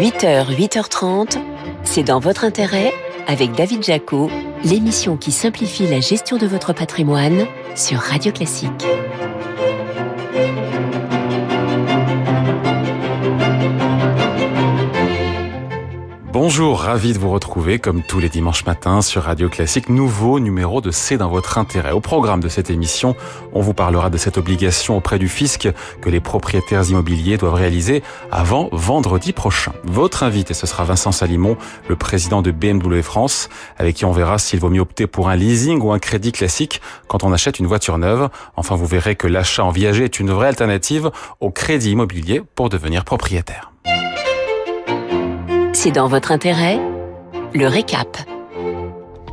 8h, 8h30, c'est dans votre intérêt avec David Jaco, l'émission qui simplifie la gestion de votre patrimoine sur Radio Classique. Bonjour, ravi de vous retrouver comme tous les dimanches matins sur Radio Classique, nouveau numéro de C'est dans votre intérêt. Au programme de cette émission, on vous parlera de cette obligation auprès du fisc que les propriétaires immobiliers doivent réaliser avant vendredi prochain. Votre invité, ce sera Vincent Salimon, le président de BMW France, avec qui on verra s'il vaut mieux opter pour un leasing ou un crédit classique quand on achète une voiture neuve. Enfin, vous verrez que l'achat en viager est une vraie alternative au crédit immobilier pour devenir propriétaire. C'est dans votre intérêt? Le récap.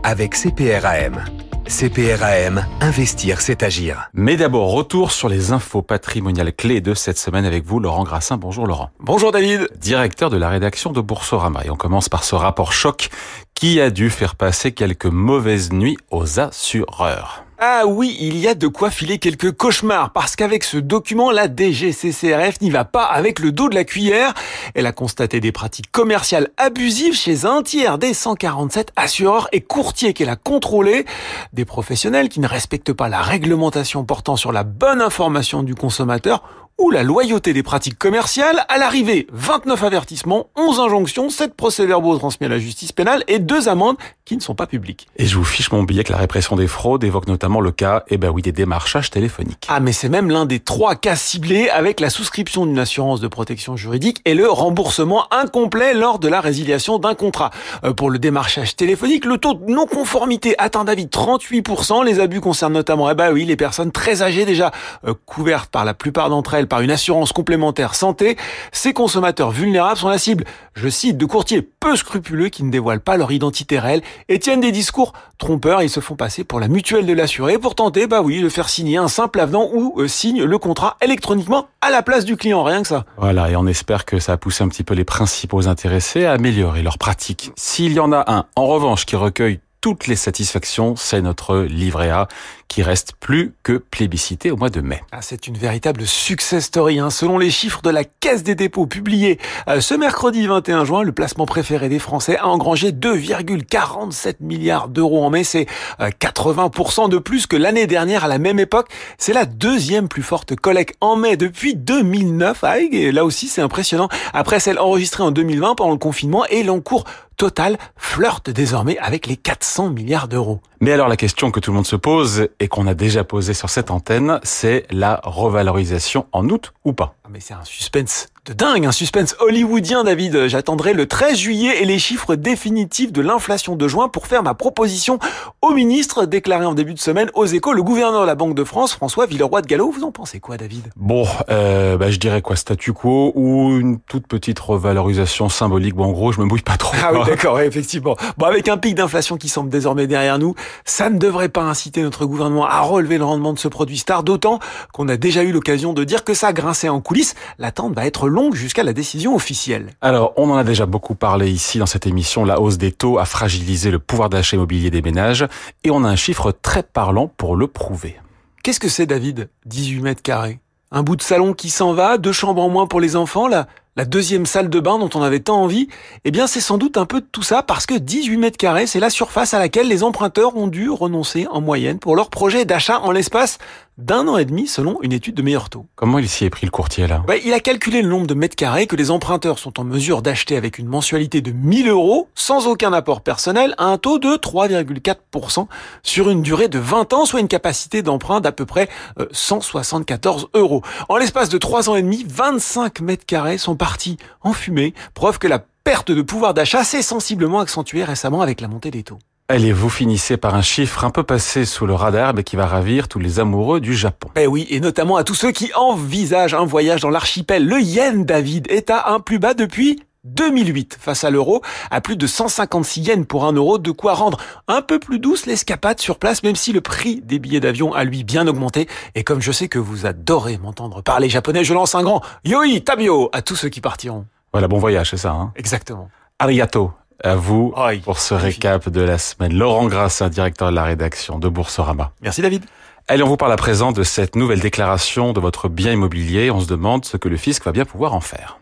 Avec CPRAM. CPRAM, investir, c'est agir. Mais d'abord, retour sur les infos patrimoniales clés de cette semaine avec vous, Laurent Grassin. Bonjour Laurent. Bonjour David. Directeur de la rédaction de Boursorama. Et on commence par ce rapport choc qui a dû faire passer quelques mauvaises nuits aux assureurs. Ah oui, il y a de quoi filer quelques cauchemars, parce qu'avec ce document, la DGCCRF n'y va pas avec le dos de la cuillère. Elle a constaté des pratiques commerciales abusives chez un tiers des 147 assureurs et courtiers qu'elle a contrôlés. Des professionnels qui ne respectent pas la réglementation portant sur la bonne information du consommateur ou la loyauté des pratiques commerciales. À l'arrivée, 29 avertissements, 11 injonctions, 7 procès-verbaux transmis à la justice pénale et 2 amendes qui ne sont pas publiques. Et je vous fiche mon billet que la répression des fraudes évoque notamment le cas, eh ben oui, des démarchages téléphoniques. Ah, mais c'est même l'un des trois cas ciblés avec la souscription d'une assurance de protection juridique et le remboursement incomplet lors de la résiliation d'un contrat. Euh, pour le démarchage téléphonique, le taux de non-conformité atteint d'avis 38%. Les abus concernent notamment, eh ben oui, les personnes très âgées déjà euh, couvertes par la plupart d'entre elles par une assurance complémentaire santé, ces consommateurs vulnérables sont la cible, je cite, de courtiers peu scrupuleux qui ne dévoilent pas leur identité réelle et tiennent des discours trompeurs. Ils se font passer pour la mutuelle de l'assuré pour tenter, bah oui, de faire signer un simple avenant ou euh, signe le contrat électroniquement à la place du client, rien que ça. Voilà, et on espère que ça a poussé un petit peu les principaux intéressés à améliorer leurs pratiques. S'il y en a un, en revanche, qui recueille toutes les satisfactions, c'est notre livret A qui reste plus que plébiscité au mois de mai. Ah, c'est une véritable success story. Hein. Selon les chiffres de la Caisse des dépôts publiés euh, ce mercredi 21 juin, le placement préféré des Français a engrangé 2,47 milliards d'euros en mai. C'est 80% euh, de plus que l'année dernière à la même époque. C'est la deuxième plus forte collecte en mai depuis 2009. Ah, et là aussi, c'est impressionnant. Après celle enregistrée en 2020 pendant le confinement et l'encours total flirte désormais avec les 400 milliards d'euros. Mais alors la question que tout le monde se pose et qu'on a déjà posée sur cette antenne, c'est la revalorisation en août ou pas. Ah, Mais c'est un suspense de dingue, un suspense hollywoodien, David. J'attendrai le 13 juillet et les chiffres définitifs de l'inflation de juin pour faire ma proposition au ministre, déclaré en début de semaine aux échos le gouverneur de la Banque de France, François Villeroy de Gallo. Vous en pensez quoi, David? Bon, euh, bah, je dirais quoi, statu quo ou une toute petite revalorisation symbolique? Bon, en gros, je me mouille pas trop. Ah oui, d'accord, effectivement. Bon, avec un pic d'inflation qui semble désormais derrière nous, ça ne devrait pas inciter notre gouvernement à relever le rendement de ce produit star, d'autant qu'on a déjà eu l'occasion de dire que ça grinçait en coulisses. L'attente va être longue jusqu'à la décision officielle. Alors, on en a déjà beaucoup parlé ici dans cette émission. La hausse des taux a fragilisé le pouvoir d'achat immobilier des ménages et on a un chiffre très parlant pour le prouver. Qu'est-ce que c'est, David 18 mètres carrés? Un bout de salon qui s'en va, deux chambres en moins pour les enfants, la deuxième salle de bain dont on avait tant envie, eh bien c'est sans doute un peu de tout ça parce que 18 mètres carrés, c'est la surface à laquelle les emprunteurs ont dû renoncer en moyenne pour leur projet d'achat en l'espace d'un an et demi selon une étude de meilleur taux. Comment il s'y est pris le courtier là? Il a calculé le nombre de mètres carrés que les emprunteurs sont en mesure d'acheter avec une mensualité de 1000 euros sans aucun apport personnel à un taux de 3,4% sur une durée de 20 ans, soit une capacité d'emprunt d'à peu près 174 euh, euros. En l'espace de 3 ans et demi, 25 mètres carrés sont partis en fumée, preuve que la perte de pouvoir d'achat s'est sensiblement accentuée récemment avec la montée des taux. Allez, vous finissez par un chiffre un peu passé sous le radar, mais qui va ravir tous les amoureux du Japon. Eh oui, et notamment à tous ceux qui envisagent un voyage dans l'archipel. Le yen, David, est à un plus bas depuis 2008 face à l'euro, à plus de 156 yens pour un euro, de quoi rendre un peu plus douce l'escapade sur place, même si le prix des billets d'avion a lui bien augmenté. Et comme je sais que vous adorez m'entendre parler japonais, je lance un grand yoi tabio à tous ceux qui partiront. Voilà, bon voyage, c'est ça. Hein? Exactement. Arigato à vous pour ce récap de la semaine. Laurent Grassin, directeur de la rédaction de Boursorama. Merci David. Allez, on vous parle à présent de cette nouvelle déclaration de votre bien immobilier. On se demande ce que le fisc va bien pouvoir en faire.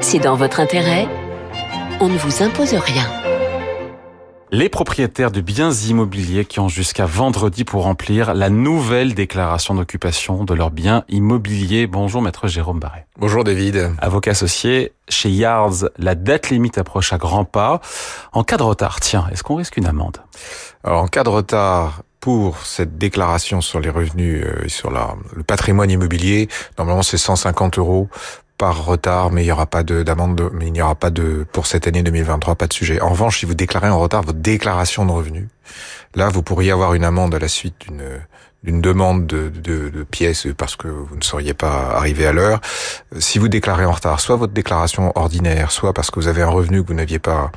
C'est dans votre intérêt. On ne vous impose rien. Les propriétaires de biens immobiliers qui ont jusqu'à vendredi pour remplir la nouvelle déclaration d'occupation de leurs biens immobiliers. Bonjour maître Jérôme Barret. Bonjour David. Avocat associé chez Yards, la date limite approche à grands pas. En cas de retard, tiens, est-ce qu'on risque une amende? Alors en cas de retard, pour cette déclaration sur les revenus et sur la, le patrimoine immobilier, normalement c'est 150 euros par retard, mais il n'y aura pas d'amende, mais il n'y aura pas de, pour cette année 2023, pas de sujet. En revanche, si vous déclarez en retard votre déclaration de revenus, là, vous pourriez avoir une amende à la suite d'une, d'une demande de, de, de, pièces parce que vous ne seriez pas arrivé à l'heure. Si vous déclarez en retard, soit votre déclaration ordinaire, soit parce que vous avez un revenu que vous n'aviez pas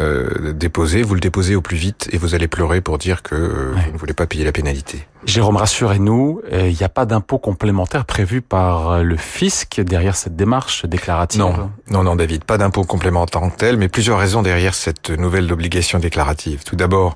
euh, déposé, vous le déposez au plus vite et vous allez pleurer pour dire que euh, ouais. vous ne voulez pas payer la pénalité. Jérôme, rassurez-nous, il n'y a pas d'impôt complémentaire prévu par le fisc derrière cette démarche déclarative Non, non, non, David, pas d'impôt complémentaire en tant que tel, mais plusieurs raisons derrière cette nouvelle obligation déclarative. Tout d'abord,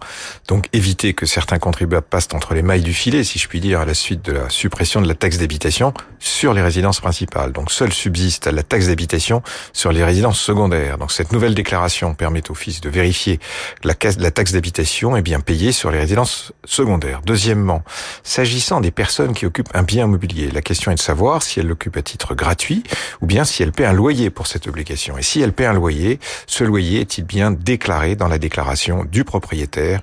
donc éviter que certains contribuables passent entre les mailles du filet, si je puis dire, à la suite de la suppression de la taxe d'habitation sur les résidences principales. Donc seul subsiste la taxe d'habitation sur les résidences secondaires. Donc cette nouvelle déclaration permet au fisc de vérifier la, la taxe d'habitation est bien payée sur les résidences secondaires. Deuxièmement, S'agissant des personnes qui occupent un bien immobilier, la question est de savoir si elles l'occupent à titre gratuit ou bien si elles paient un loyer pour cette obligation. Et si elles paient un loyer, ce loyer est-il bien déclaré dans la déclaration du propriétaire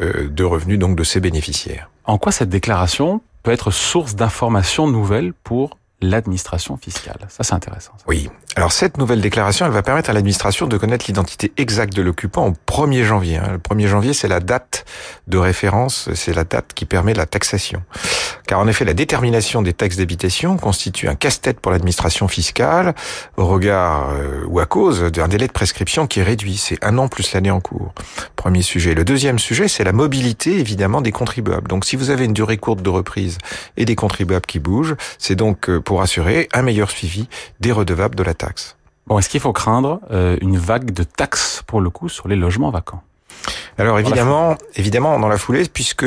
euh, de revenus, donc de ses bénéficiaires? En quoi cette déclaration peut être source d'informations nouvelles pour l'administration fiscale? Ça, c'est intéressant. Ça. Oui. Alors, cette nouvelle déclaration, elle va permettre à l'administration de connaître l'identité exacte de l'occupant au 1er janvier. Le 1er janvier, c'est la date de référence, c'est la date qui permet la taxation. Car en effet, la détermination des taxes d'habitation constitue un casse-tête pour l'administration fiscale au regard euh, ou à cause d'un délai de prescription qui est réduit. C'est un an plus l'année en cours. Premier sujet. Le deuxième sujet, c'est la mobilité, évidemment, des contribuables. Donc, si vous avez une durée courte de reprise et des contribuables qui bougent, c'est donc pour assurer un meilleur suivi des redevables de la taxe. Bon, est-ce qu'il faut craindre euh, une vague de taxes pour le coup sur les logements vacants? Alors évidemment, évidemment dans la foulée, puisque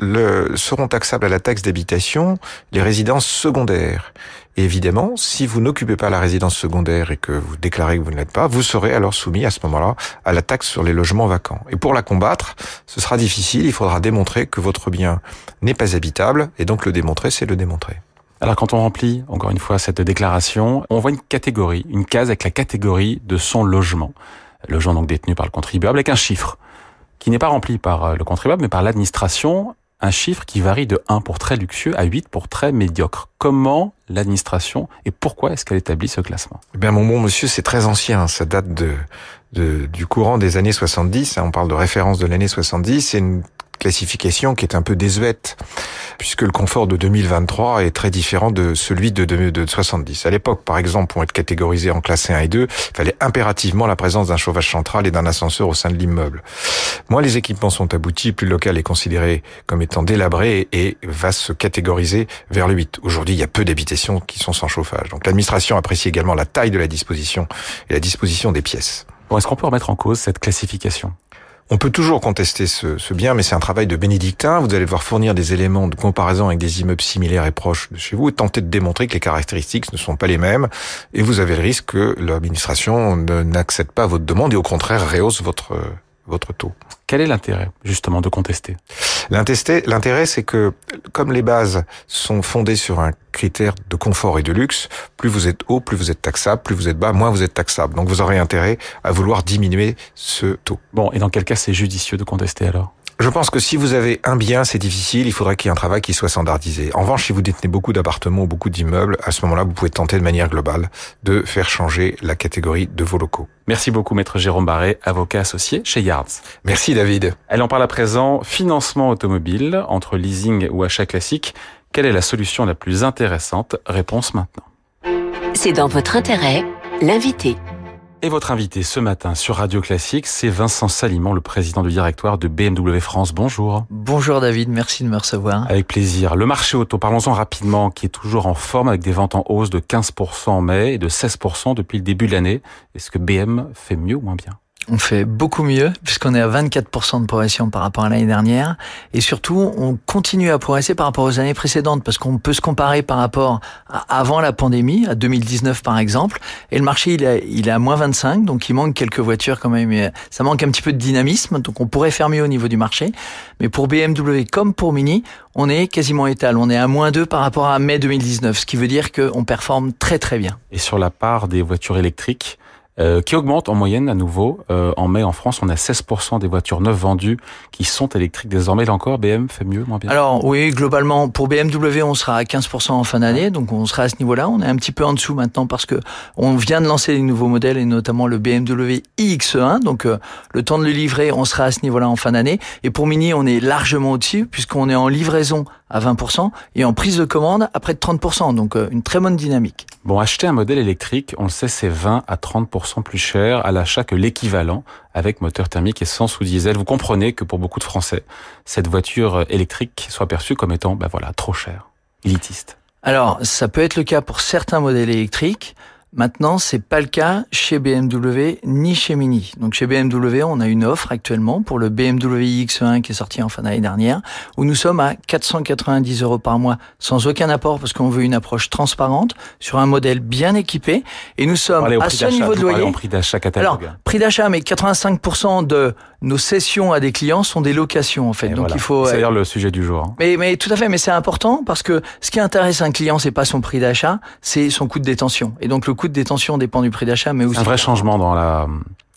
le, seront taxables à la taxe d'habitation les résidences secondaires. Et évidemment, si vous n'occupez pas la résidence secondaire et que vous déclarez que vous ne l'êtes pas, vous serez alors soumis à ce moment-là à la taxe sur les logements vacants. Et pour la combattre, ce sera difficile, il faudra démontrer que votre bien n'est pas habitable, et donc le démontrer, c'est le démontrer. Alors quand on remplit, encore une fois, cette déclaration, on voit une catégorie, une case avec la catégorie de son logement. Logement donc détenu par le contribuable avec un chiffre qui n'est pas rempli par le contribuable mais par l'administration, un chiffre qui varie de 1 pour très luxueux à 8 pour très médiocre. Comment l'administration et pourquoi est-ce qu'elle établit ce classement? Eh bien mon bon monsieur, c'est très ancien, ça date de, de, du courant des années 70, on parle de référence de l'année 70, c'est une classification qui est un peu désuète, puisque le confort de 2023 est très différent de celui de, de, de 70. À l'époque, par exemple, pour être catégorisé en classe 1 et 2, il fallait impérativement la présence d'un chauffage central et d'un ascenseur au sein de l'immeuble. Moins les équipements sont aboutis, plus le local est considéré comme étant délabré et va se catégoriser vers le 8. Aujourd'hui, il y a peu d'habitations qui sont sans chauffage. Donc l'administration apprécie également la taille de la disposition et la disposition des pièces. Bon, Est-ce qu'on peut remettre en cause cette classification? On peut toujours contester ce, bien, mais c'est un travail de bénédictin. Vous allez devoir fournir des éléments de comparaison avec des immeubles similaires et proches de chez vous et tenter de démontrer que les caractéristiques ne sont pas les mêmes. Et vous avez le risque que l'administration n'accepte pas votre demande et au contraire rehausse votre votre taux. Quel est l'intérêt, justement, de contester? L'intérêt, c'est que, comme les bases sont fondées sur un critère de confort et de luxe, plus vous êtes haut, plus vous êtes taxable, plus vous êtes bas, moins vous êtes taxable. Donc vous aurez intérêt à vouloir diminuer ce taux. Bon, et dans quel cas c'est judicieux de contester alors? Je pense que si vous avez un bien, c'est difficile, il faudrait qu'il y ait un travail qui soit standardisé. En revanche, si vous détenez beaucoup d'appartements ou beaucoup d'immeubles, à ce moment-là, vous pouvez tenter de manière globale de faire changer la catégorie de vos locaux. Merci beaucoup, maître Jérôme Barret, avocat associé chez Yards. Merci, David. Elle en parle à présent, financement automobile, entre leasing ou achat classique. Quelle est la solution la plus intéressante? Réponse maintenant. C'est dans votre intérêt, l'invité. Et votre invité ce matin sur Radio Classique, c'est Vincent Saliment, le président du directoire de BMW France. Bonjour. Bonjour David, merci de me recevoir. Avec plaisir. Le marché auto, parlons-en rapidement, qui est toujours en forme avec des ventes en hausse de 15% en mai et de 16% depuis le début de l'année. Est-ce que BM fait mieux ou moins bien? On fait beaucoup mieux puisqu'on est à 24% de progression par rapport à l'année dernière. Et surtout on continue à progresser par rapport aux années précédentes parce qu'on peut se comparer par rapport à avant la pandémie, à 2019 par exemple, et le marché il est, il à moins 25 donc il manque quelques voitures quand même, ça manque un petit peu de dynamisme donc on pourrait faire mieux au niveau du marché, mais pour BMW comme pour Mini, on est quasiment étal, on est à moins 2 par rapport à mai 2019, ce qui veut dire qu'on performe très très bien. Et sur la part des voitures électriques, euh, qui augmente en moyenne à nouveau. Euh, en mai, en France, on a 16% des voitures neuves vendues qui sont électriques désormais. Là encore, BM fait mieux, moins bien Alors oui, globalement, pour BMW, on sera à 15% en fin d'année, donc on sera à ce niveau-là. On est un petit peu en dessous maintenant parce que on vient de lancer les nouveaux modèles et notamment le BMW iX1. Donc euh, le temps de le livrer, on sera à ce niveau-là en fin d'année. Et pour Mini, on est largement au-dessus puisqu'on est en livraison à 20% et en prise de commande à près de 30%. Donc une très bonne dynamique. Bon, acheter un modèle électrique, on le sait, c'est 20 à 30% plus cher à l'achat que l'équivalent avec moteur thermique essence ou diesel. Vous comprenez que pour beaucoup de Français, cette voiture électrique soit perçue comme étant, ben voilà, trop chère, élitiste. Alors, ça peut être le cas pour certains modèles électriques. Maintenant, c'est pas le cas chez BMW ni chez Mini. Donc chez BMW, on a une offre actuellement pour le BMW X1 qui est sorti en fin d'année dernière, où nous sommes à 490 euros par mois sans aucun apport parce qu'on veut une approche transparente sur un modèle bien équipé. Et nous sommes à ce niveau de loyer. prix d'achat Alors, prix d'achat, mais 85% de nos sessions à des clients sont des locations en fait. Donc il faut. C'est d'ailleurs le sujet du jour. Hein. Mais mais tout à fait, mais c'est important parce que ce qui intéresse un client, c'est pas son prix d'achat, c'est son coût de détention. Et donc le coût de détention dépend du prix d'achat, mais aussi un vrai changement dans la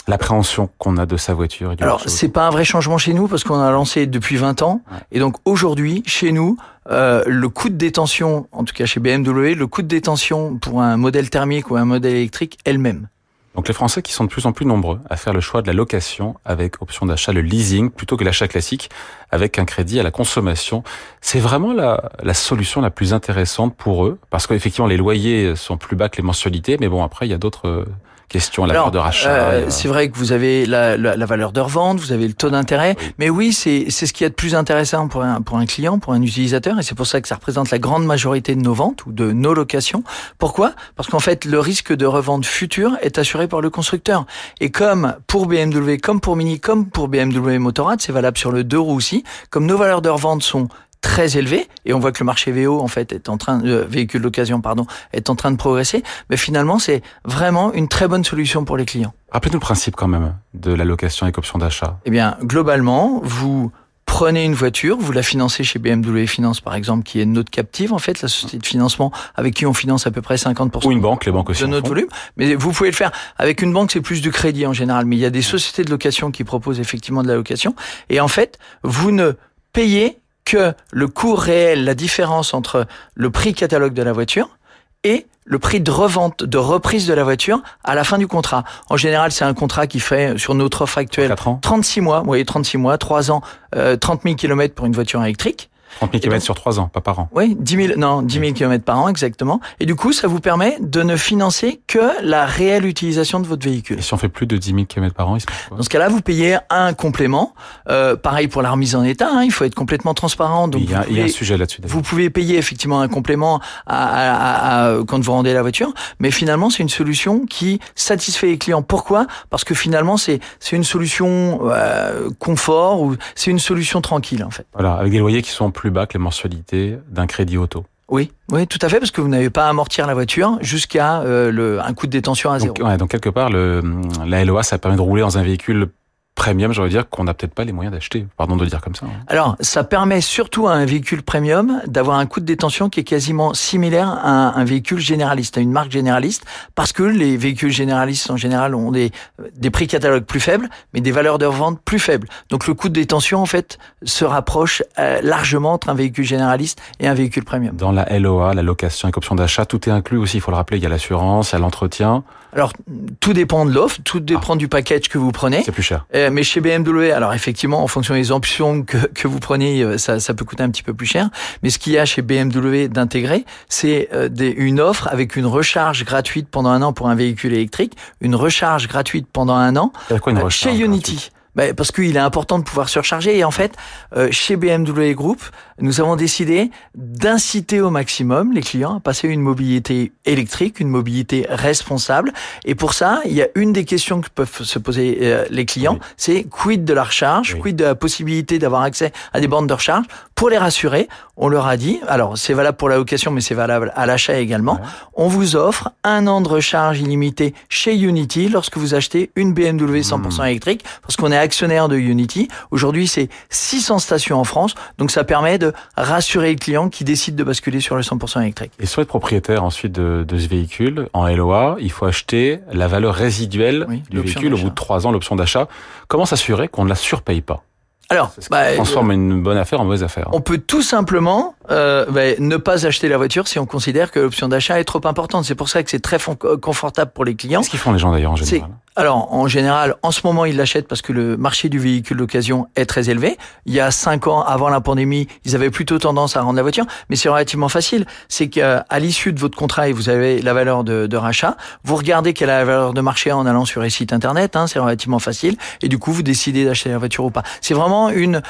l'appréhension qu'on a de sa voiture. Et Alors c'est pas un vrai changement chez nous parce qu'on a lancé depuis 20 ans et donc aujourd'hui chez nous euh, le coût de détention, en tout cas chez BMW, le coût de détention pour un modèle thermique ou un modèle électrique est le même. Donc les Français qui sont de plus en plus nombreux à faire le choix de la location avec option d'achat, le leasing, plutôt que l'achat classique avec un crédit à la consommation, c'est vraiment la, solution la plus intéressante pour eux, parce qu'effectivement les loyers sont plus bas que les mensualités, mais bon après il y a d'autres question, la valeur de rachat. Euh, c'est vrai que vous avez la, la, la, valeur de revente, vous avez le taux d'intérêt, mais oui, c'est c'est ce qui est de plus intéressant pour un pour un client, pour un utilisateur, et c'est pour ça que ça représente la grande majorité de nos ventes ou de nos locations. Pourquoi? Parce qu'en fait, le risque de revente future est assuré par le constructeur. Et comme pour BMW, comme pour Mini, comme pour BMW Motorrad, c'est valable sur le deux roues aussi. Comme nos valeurs de revente sont très élevé et on voit que le marché VO en fait est en train de euh, véhicule d'occasion pardon est en train de progresser mais finalement c'est vraiment une très bonne solution pour les clients. Rappelez-nous le principe quand même de la location avec option d'achat. Eh bien globalement vous prenez une voiture, vous la financez chez BMW Finance par exemple, qui est notre captive en fait, la société de financement avec qui on finance à peu près 50% ou une banque, les banques aussi de notre volume. Mais vous pouvez le faire avec une banque, c'est plus du crédit en général, mais il y a des sociétés de location qui proposent effectivement de la location. Et en fait, vous ne payez que le coût réel, la différence entre le prix catalogue de la voiture et le prix de revente, de reprise de la voiture à la fin du contrat. En général, c'est un contrat qui fait, sur notre offre actuelle, 36 mois, vous voyez, 36 mois, 3 ans, euh, 30 000 km pour une voiture électrique. 30 000 km sur 3 ans, pas par an. Oui, 10 000, non, 10 000 km par an, exactement. Et du coup, ça vous permet de ne financer que la réelle utilisation de votre véhicule. Et si on fait plus de 10 000 km par an, il se passe quoi? Dans ce cas-là, vous payez un complément. Euh, pareil pour la remise en état, hein, il faut être complètement transparent. Donc il, y a, il y a un sujet là-dessus. Vous pouvez payer effectivement un complément à, à, à, quand vous rendez la voiture, mais finalement, c'est une solution qui satisfait les clients. Pourquoi? Parce que finalement, c'est une solution euh, confort ou c'est une solution tranquille en fait. Voilà, avec des loyers qui sont plus bas que les mensualités d'un crédit auto. Oui, oui, tout à fait, parce que vous n'avez pas à amortir la voiture jusqu'à euh, le un coût de détention à zéro. Donc, ouais, donc quelque part, le, la LOA, ça permet de rouler dans un véhicule premium, j'aurais dire qu'on n'a peut-être pas les moyens d'acheter. Pardon de le dire comme ça. Hein. Alors, ça permet surtout à un véhicule premium d'avoir un coût de détention qui est quasiment similaire à un, véhicule généraliste, à une marque généraliste, parce que les véhicules généralistes en général ont des, des prix catalogues plus faibles, mais des valeurs de revente plus faibles. Donc le coût de détention, en fait, se rapproche euh, largement entre un véhicule généraliste et un véhicule premium. Dans la LOA, la location avec option d'achat, tout est inclus aussi, il faut le rappeler, il y a l'assurance, il y a l'entretien. Alors, tout dépend de l'offre, tout dépend ah. du package que vous prenez. C'est plus cher. Euh, mais chez BMW, alors effectivement, en fonction des options que, que vous prenez, euh, ça, ça peut coûter un petit peu plus cher. Mais ce qu'il y a chez BMW d'intégrer, c'est euh, une offre avec une recharge gratuite pendant un an pour un véhicule électrique, une recharge gratuite pendant un an quoi, une recharge chez Unity. ben, Parce qu'il est important de pouvoir surcharger. Et en fait, euh, chez BMW Group, nous avons décidé d'inciter au maximum les clients à passer une mobilité électrique, une mobilité responsable. Et pour ça, il y a une des questions que peuvent se poser euh, les clients, c'est quid de la recharge, quid de la possibilité d'avoir accès à des bandes de recharge. Pour les rassurer, on leur a dit, alors c'est valable pour la location, mais c'est valable à l'achat également, on vous offre un an de recharge illimité chez Unity lorsque vous achetez une BMW 100% hmm. électrique, parce qu'on est actionnaire de Unity. Aujourd'hui, c'est 600 stations en France, donc ça permet de rassurer le client qui décide de basculer sur le 100% électrique. Et sur être propriétaire ensuite de, ce véhicule, en LOA, il faut acheter la valeur résiduelle du véhicule au bout de trois ans, l'option d'achat. Comment s'assurer qu'on ne la surpaye pas? Alors, bah, transforme une bonne affaire en mauvaise affaire. On peut tout simplement euh, bah, ne pas acheter la voiture si on considère que l'option d'achat est trop importante. C'est pour ça que c'est très confortable pour les clients. Qu'est-ce qu'ils font les gens d'ailleurs en général? Alors, en général, en ce moment, ils l'achètent parce que le marché du véhicule d'occasion est très élevé. Il y a cinq ans, avant la pandémie, ils avaient plutôt tendance à rendre la voiture, mais c'est relativement facile. C'est qu'à l'issue de votre contrat, et vous avez la valeur de, de, rachat, vous regardez quelle est la valeur de marché en allant sur les sites internet. Hein, c'est relativement facile, et du coup, vous décidez d'acheter la voiture ou pas. C'est vraiment une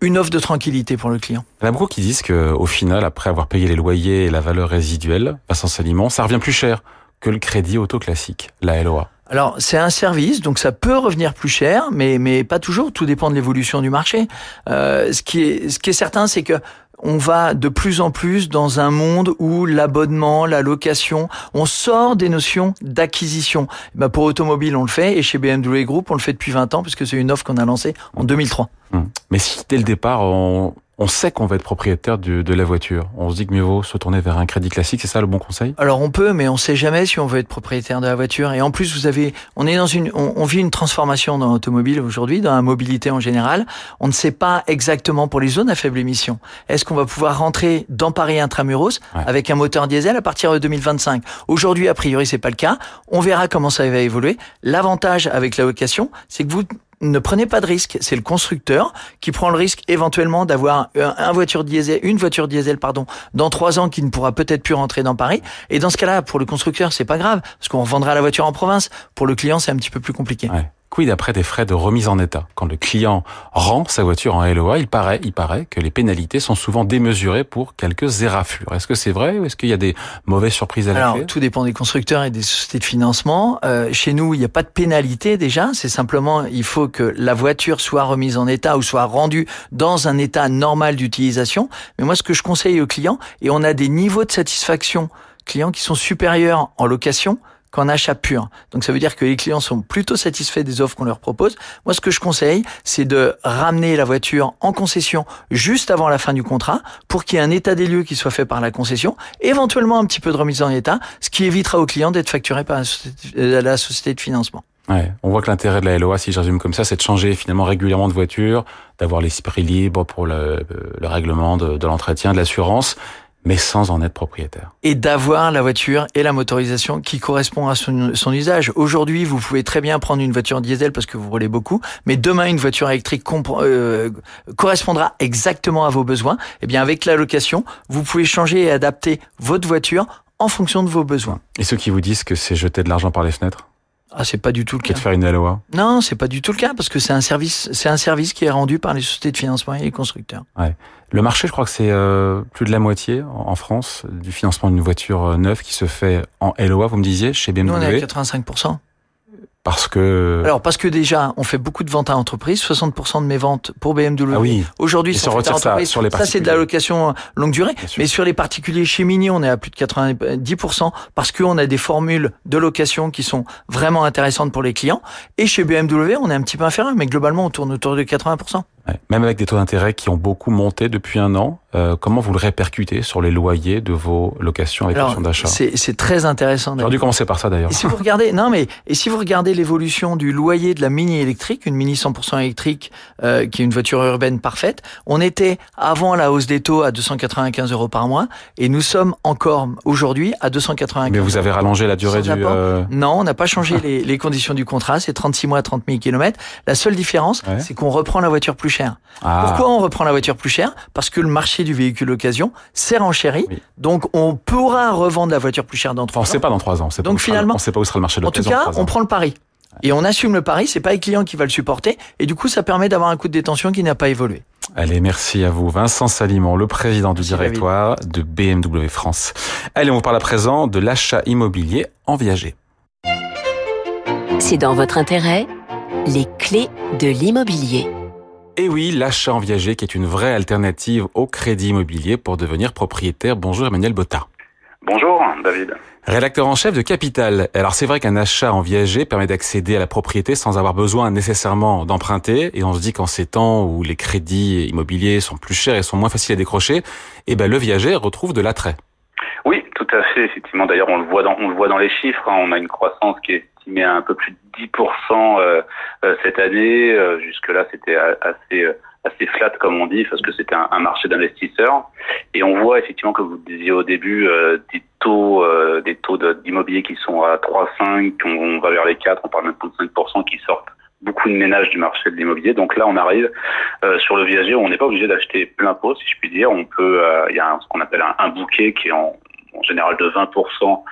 une offre de tranquillité pour le client. Il y en a beaucoup qui disent que, au final, après avoir payé les loyers et la valeur résiduelle, Passance Aliment, ça revient plus cher que le crédit auto classique, la LOA. Alors c'est un service, donc ça peut revenir plus cher, mais mais pas toujours. Tout dépend de l'évolution du marché. Euh, ce qui est ce qui est certain, c'est que on va de plus en plus dans un monde où l'abonnement, la location, on sort des notions d'acquisition. Ben pour automobile, on le fait, et chez BMW Group, on le fait depuis 20 ans, puisque c'est une offre qu'on a lancée en 2003. Hum. Mais si dès le départ, on, on sait qu'on va être propriétaire de, la voiture. On se dit que mieux vaut se tourner vers un crédit classique, c'est ça le bon conseil? Alors on peut, mais on sait jamais si on veut être propriétaire de la voiture. Et en plus, vous avez, on est dans une, on, vit une transformation dans l'automobile aujourd'hui, dans la mobilité en général. On ne sait pas exactement pour les zones à faible émission. Est-ce qu'on va pouvoir rentrer dans Paris intramuros avec un moteur diesel à partir de 2025 Aujourd'hui, a priori, c'est pas le cas. On verra comment ça va évoluer. L'avantage avec la location, c'est que vous ne prenez pas de risque. C'est le constructeur qui prend le risque éventuellement d'avoir un, voiture diesel, une voiture diesel, pardon, dans trois ans qui ne pourra peut-être plus rentrer dans Paris. Et dans ce cas-là, pour le constructeur, c'est pas grave parce qu'on vendra la voiture en province. Pour le client, c'est un petit peu plus compliqué. Quid après des frais de remise en état? Quand le client rend sa voiture en LOA, il paraît, il paraît que les pénalités sont souvent démesurées pour quelques éraflures. Est-ce que c'est vrai ou est-ce qu'il y a des mauvaises surprises à la Alors, tout dépend des constructeurs et des sociétés de financement. Euh, chez nous, il n'y a pas de pénalité déjà. C'est simplement, il faut que la voiture soit remise en état ou soit rendue dans un état normal d'utilisation. Mais moi, ce que je conseille aux clients, et on a des niveaux de satisfaction clients qui sont supérieurs en location qu'en achat pur. Donc ça veut dire que les clients sont plutôt satisfaits des offres qu'on leur propose. Moi, ce que je conseille, c'est de ramener la voiture en concession juste avant la fin du contrat pour qu'il y ait un état des lieux qui soit fait par la concession, éventuellement un petit peu de remise en état, ce qui évitera aux clients d'être facturés par la société, de financement. Ouais, on voit que l'intérêt de la LOA, si je résume comme ça, c'est de changer finalement régulièrement de voiture, d'avoir l'esprit libre pour le, le règlement de l'entretien, de l'assurance, mais sans en être propriétaire. Et d'avoir la voiture et la motorisation qui correspond à son, usage. Aujourd'hui, vous pouvez très bien prendre une voiture diesel parce que vous roulez beaucoup, mais demain, une voiture électrique euh, correspondra exactement à vos besoins. Et eh bien, avec la location, vous pouvez changer et adapter votre voiture en fonction de vos besoins. Et ceux qui vous disent que c'est jeter de l'argent par les fenêtres? Ah, c'est pas du tout le cas. de faire une LOA Non, c'est pas du tout le cas parce que c'est un service, c'est un service qui est rendu par les sociétés de financement et les constructeurs. Ouais. Le marché, je crois que c'est euh, plus de la moitié en France du financement d'une voiture euh, neuve qui se fait en LOA. Vous me disiez chez BMW. Nous, on est à 85 parce que alors parce que déjà on fait beaucoup de ventes à entreprise, 60% de mes ventes pour BMW. Ah oui. Aujourd'hui sont faites à entreprise. Ça, sur les ça c'est de la location longue durée, mais sur les particuliers chez Mini on est à plus de 90% parce qu'on a des formules de location qui sont vraiment intéressantes pour les clients. Et chez BMW on est un petit peu inférieur, mais globalement on tourne autour de 80%. Même avec des taux d'intérêt qui ont beaucoup monté depuis un an, euh, comment vous le répercutez sur les loyers de vos locations avec l'option d'achat C'est très intéressant. J'aurais dû commencer par ça d'ailleurs. Et si vous regardez, non mais et si vous regardez l'évolution du loyer de la mini électrique, une mini 100% électrique euh, qui est une voiture urbaine parfaite, on était avant la hausse des taux à 295 euros par mois et nous sommes encore aujourd'hui à 295. Mais vous avez rallongé la durée du. Euh... Non, on n'a pas changé les, les, conditions du contrat. C'est 36 mois, 30 000 km. La seule différence, c'est qu'on reprend la voiture plus cher. Ah. Pourquoi on reprend la voiture plus chère Parce que le marché du véhicule d'occasion s'est renchéri. Donc on pourra revendre la voiture plus chère dans trois ans. On ne sait pas dans trois ans. Donc finalement, on ne sait pas où sera le marché de En tout cas, on prend le pari. Et on assume le pari, c'est pas le client qui va le supporter, et du coup, ça permet d'avoir un coût de détention qui n'a pas évolué. Allez, merci à vous. Vincent Salimon, le président du directoire de BMW France. Allez, on vous parle à présent de l'achat immobilier en viager. C'est dans votre intérêt, les clés de l'immobilier. Et oui, l'achat en viager qui est une vraie alternative au crédit immobilier pour devenir propriétaire. Bonjour Emmanuel Botta. Bonjour David. Rédacteur en chef de Capital. Alors c'est vrai qu'un achat en viager permet d'accéder à la propriété sans avoir besoin nécessairement d'emprunter. Et on se dit qu'en ces temps où les crédits immobiliers sont plus chers et sont moins faciles à décrocher, eh ben le viager retrouve de l'attrait. Oui, tout à fait. Effectivement, d'ailleurs, on le voit dans on le voit dans les chiffres. Hein. On a une croissance qui est estimée à un peu plus de 10% euh, euh, cette année. Euh, jusque là, c'était assez assez flat comme on dit parce que c'était un, marché d'investisseurs et on voit effectivement que vous disiez au début euh, des taux euh, des taux d'immobilier qui sont à 3,5 on, va vers les 4 on parle même de 5% qui sortent beaucoup de ménages du marché de l'immobilier donc là on arrive euh, sur le viager où on n'est pas obligé d'acheter plein pot si je puis dire on peut il y a ce qu'on appelle un, bouquet qui est en, en général de 20%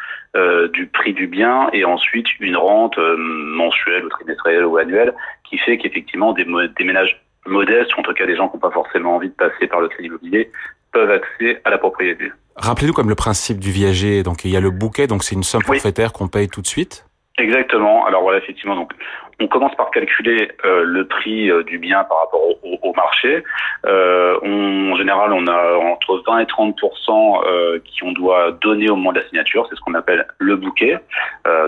du prix du bien et ensuite une rente mensuelle ou trimestrielle ou annuelle qui fait qu'effectivement des, des ménages modestes, ou en tout cas des gens qui n'ont pas forcément envie de passer par le crédit immobilier, peuvent accéder à la propriété. Rappelez-nous comme le principe du viager, donc il y a le bouquet, donc c'est une somme forfaitaire qu'on paye tout de suite Exactement. Alors voilà, effectivement, donc on commence par calculer euh, le prix euh, du bien par rapport au, marché. Euh, en général, on a entre 20 et 30 euh, qui on doit donner au moment de la signature. C'est ce qu'on appelle le bouquet.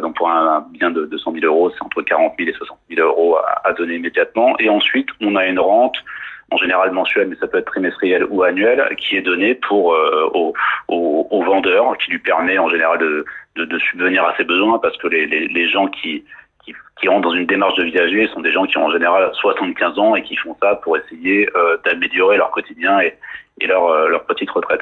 Donc pour un, bien de 200 000 euros, c'est entre 40 000 et 60 000 euros à, donner immédiatement. Et ensuite, on a une rente en général mensuelle, mais ça peut être trimestriel ou annuel, qui est donnée pour euh, au, au, au, vendeur, qui lui permet en général de, de, de subvenir à ses besoins, parce que les, les, les gens qui qui, qui rentrent dans une démarche de viager sont des gens qui ont en général 75 ans et qui font ça pour essayer euh, d'améliorer leur quotidien et, et leur, euh, leur petite retraite.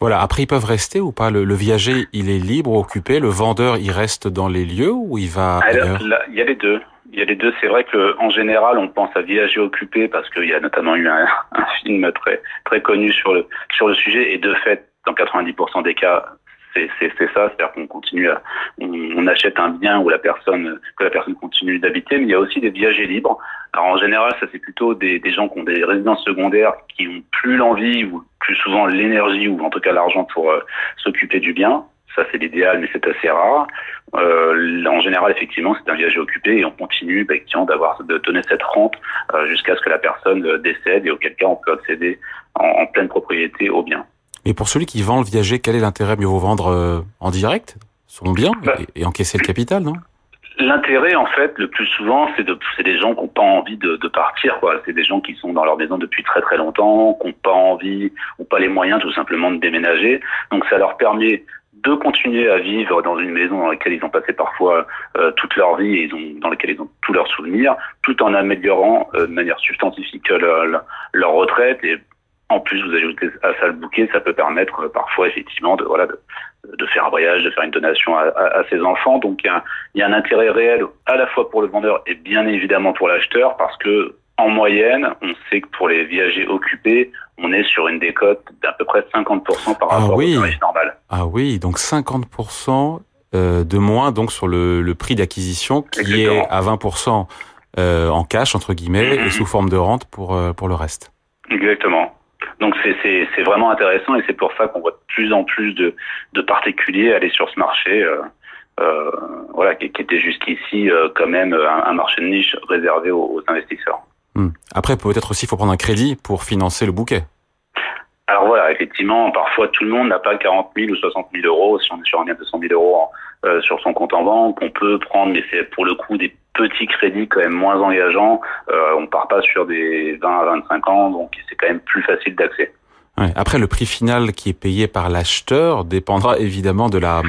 Voilà, après ils peuvent rester ou pas? Le, le, viager, il est libre, occupé, le vendeur, il reste dans les lieux ou il va Alors, là, Il y a les deux. Il y a les deux. C'est vrai que en général, on pense à viager occupé parce qu'il y a notamment eu un, film très très connu sur le sur le sujet et de fait, dans 90% des cas, c'est ça, c'est-à-dire qu'on continue à, on, achète un bien où la personne, que la personne continue d'habiter, mais il y a aussi des viagers libres. Alors en général, ça c'est plutôt des, des, gens qui ont des résidences secondaires qui ont plus l'envie ou plus souvent l'énergie ou en tout cas l'argent pour euh, s'occuper du bien. Ça c'est l'idéal, mais c'est assez rare. Euh, en général, effectivement, c'est un viager occupé et on continue bah, d'avoir de donner cette rente euh, jusqu'à ce que la personne euh, décède et auquel cas on peut accéder en, en pleine propriété au bien. Et pour celui qui vend le viager, quel est l'intérêt Mieux vaut vendre en direct son bien bah, et, et, encaisser le capital, non? L'intérêt, en fait, le plus souvent, c'est de, c'est des gens qui n'ont pas envie de, de partir, quoi. C'est des gens qui sont dans leur maison depuis très très longtemps, qui n'ont pas envie ou pas les moyens, tout simplement, de déménager. Donc, ça leur permet de continuer à vivre dans une maison dans laquelle ils ont passé parfois euh, toute leur vie et ils ont, dans laquelle ils ont tous leurs souvenirs, tout en améliorant euh, de manière substantifique leur, leur, leur retraite et en plus, vous ajoutez à ça le bouquet, ça peut permettre euh, parfois effectivement de voilà de, de, faire un voyage, de faire une donation à, à, à ses enfants. Donc il y, il y, a, un intérêt réel à la fois pour le vendeur et bien évidemment pour l'acheteur parce que en moyenne, on sait que pour les viagers occupés, on est sur une décote d'à peu près 50% par rapport ah oui. au tarif normal. Ah oui, donc 50% euh, de moins donc sur le, le prix d'acquisition qui Exactement. est à 20% euh, en cash entre guillemets mmh. et sous forme de rente pour euh, pour le reste. Exactement. Donc c'est vraiment intéressant et c'est pour ça qu'on voit de plus en plus de, de particuliers aller sur ce marché. Euh, euh, voilà, qui, qui, était jusqu'ici euh, quand même un, un, marché de niche réservé aux, aux investisseurs. Hum. Après, peut-être aussi, il faut prendre un crédit pour financer le bouquet. Alors voilà, effectivement, parfois tout le monde n'a pas 40 000 ou 60 000 euros. Si on est sur un bien de 100 000 euros en, euh, sur son compte en banque, on peut prendre, mais c'est pour le coup des petits crédits quand même moins engageants. Euh, on part pas sur des 20 à 25 ans, donc c'est quand même plus facile d'accès. Ouais. Après, le prix final qui est payé par l'acheteur dépendra évidemment de la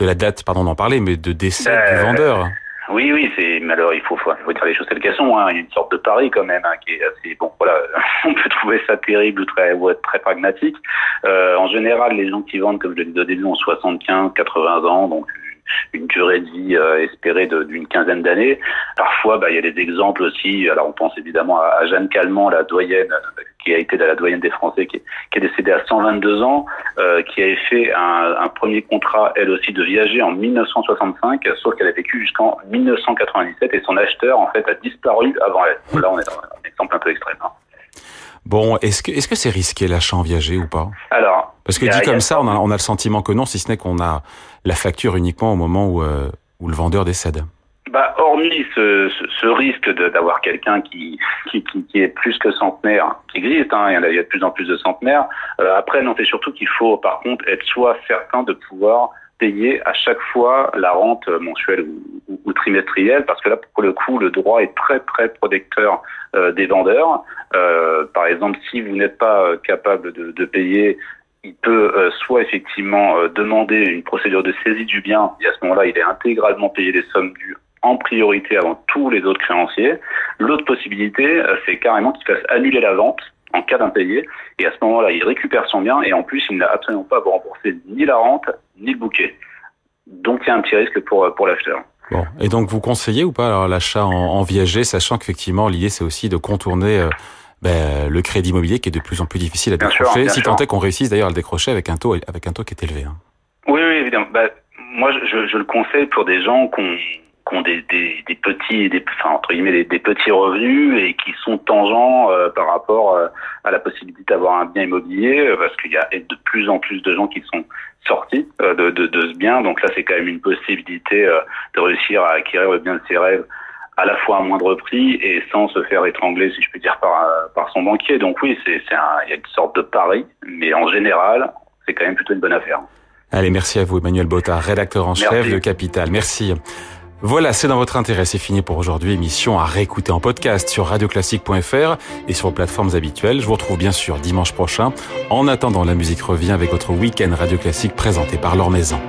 de la date, pardon d'en parler, mais de décès euh, du vendeur. Oui, oui, c'est malheureux. Il faut, faut, faut dire les choses telles qu'elles sont. Hein. Il y a une sorte de pari quand même hein, qui est assez bon. Voilà, on peut trouver ça terrible ou très ou être très pragmatique. Euh, en général, les gens qui vendent, comme je le disais au début, ont 75, 80 ans, donc une durée de vie espérée d'une quinzaine d'années. Parfois, bah, il y a des exemples aussi. Alors, on pense évidemment à, Jeanne Calment, la doyenne qui a été la doyenne des Français, qui est, décédée à 122 ans, qui avait fait un, un, premier contrat, elle aussi, de viager en 1965, sauf qu'elle a vécu jusqu'en 1997 et son acheteur, en fait, a disparu avant elle. Là, on est dans un exemple un peu extrême. Hein. Bon, est-ce que est-ce que c'est risqué l'achat en viager ou pas? Alors, parce que dit comme ça, on a, on a le sentiment que non, si ce n'est qu'on a la facture uniquement au moment où euh, où le vendeur décède. Bah, hormis ce, ce, risque d'avoir quelqu'un qui, qui, qui, est plus que centenaire, qui existe, hein, il, y a, il y a de plus en plus de centenaires. Euh, après, non, c'est surtout qu'il faut, par contre, être soit certain de pouvoir payer à chaque fois la rente mensuelle ou, trimestrielle, parce que là, pour le coup, le droit est très très protecteur euh, des vendeurs. Euh, par exemple, si vous n'êtes pas euh, capable de, payer, il peut euh, soit effectivement demander une procédure de saisie du bien, et à ce moment-là, il est intégralement payé les sommes dues en priorité avant tous les autres créanciers. L'autre possibilité, c'est carrément qu'il fasse annuler la vente en cas d'impayé. Et à ce moment-là, il récupère son bien et en plus, il n'a absolument pas à vous rembourser ni la rente ni le bouquet. Donc, il y a un petit risque pour, pour l'acheteur. Bon. Et donc, vous conseillez ou pas l'achat en, en, viager, sachant qu'effectivement, l'idée, c'est aussi de contourner euh, ben, le crédit immobilier qui est de plus en plus difficile à bien décrocher, sûr, si tant est qu'on réussisse d'ailleurs à le décrocher avec un taux, avec un taux qui est élevé. Hein. Oui, oui, évidemment. Ben, moi, je, je, le conseille pour des gens qui ont qui ont des, des, des petits, des, enfin, entre guillemets, des, des, petits revenus et qui sont tangents euh, par rapport euh, à la possibilité d'avoir un bien immobilier, euh, parce qu'il y a de plus en plus de gens qui sont sortis de, de, de, ce bien. Donc là, c'est quand même une possibilité de réussir à acquérir le bien de ses rêves à la fois à moindre prix et sans se faire étrangler, si je peux dire, par, par son banquier. Donc oui, c'est, il y a une sorte de pari, mais en général, c'est quand même plutôt une bonne affaire. Allez, merci à vous, Emmanuel Bottard, rédacteur en chef de Capital. Merci. Voilà, c'est dans votre intérêt. C'est fini pour aujourd'hui. Émission à réécouter en podcast sur radioclassique.fr et sur vos plateformes habituelles. Je vous retrouve bien sûr dimanche prochain. En attendant, la musique revient avec votre week-end Radio Classique présenté par Laure Maison.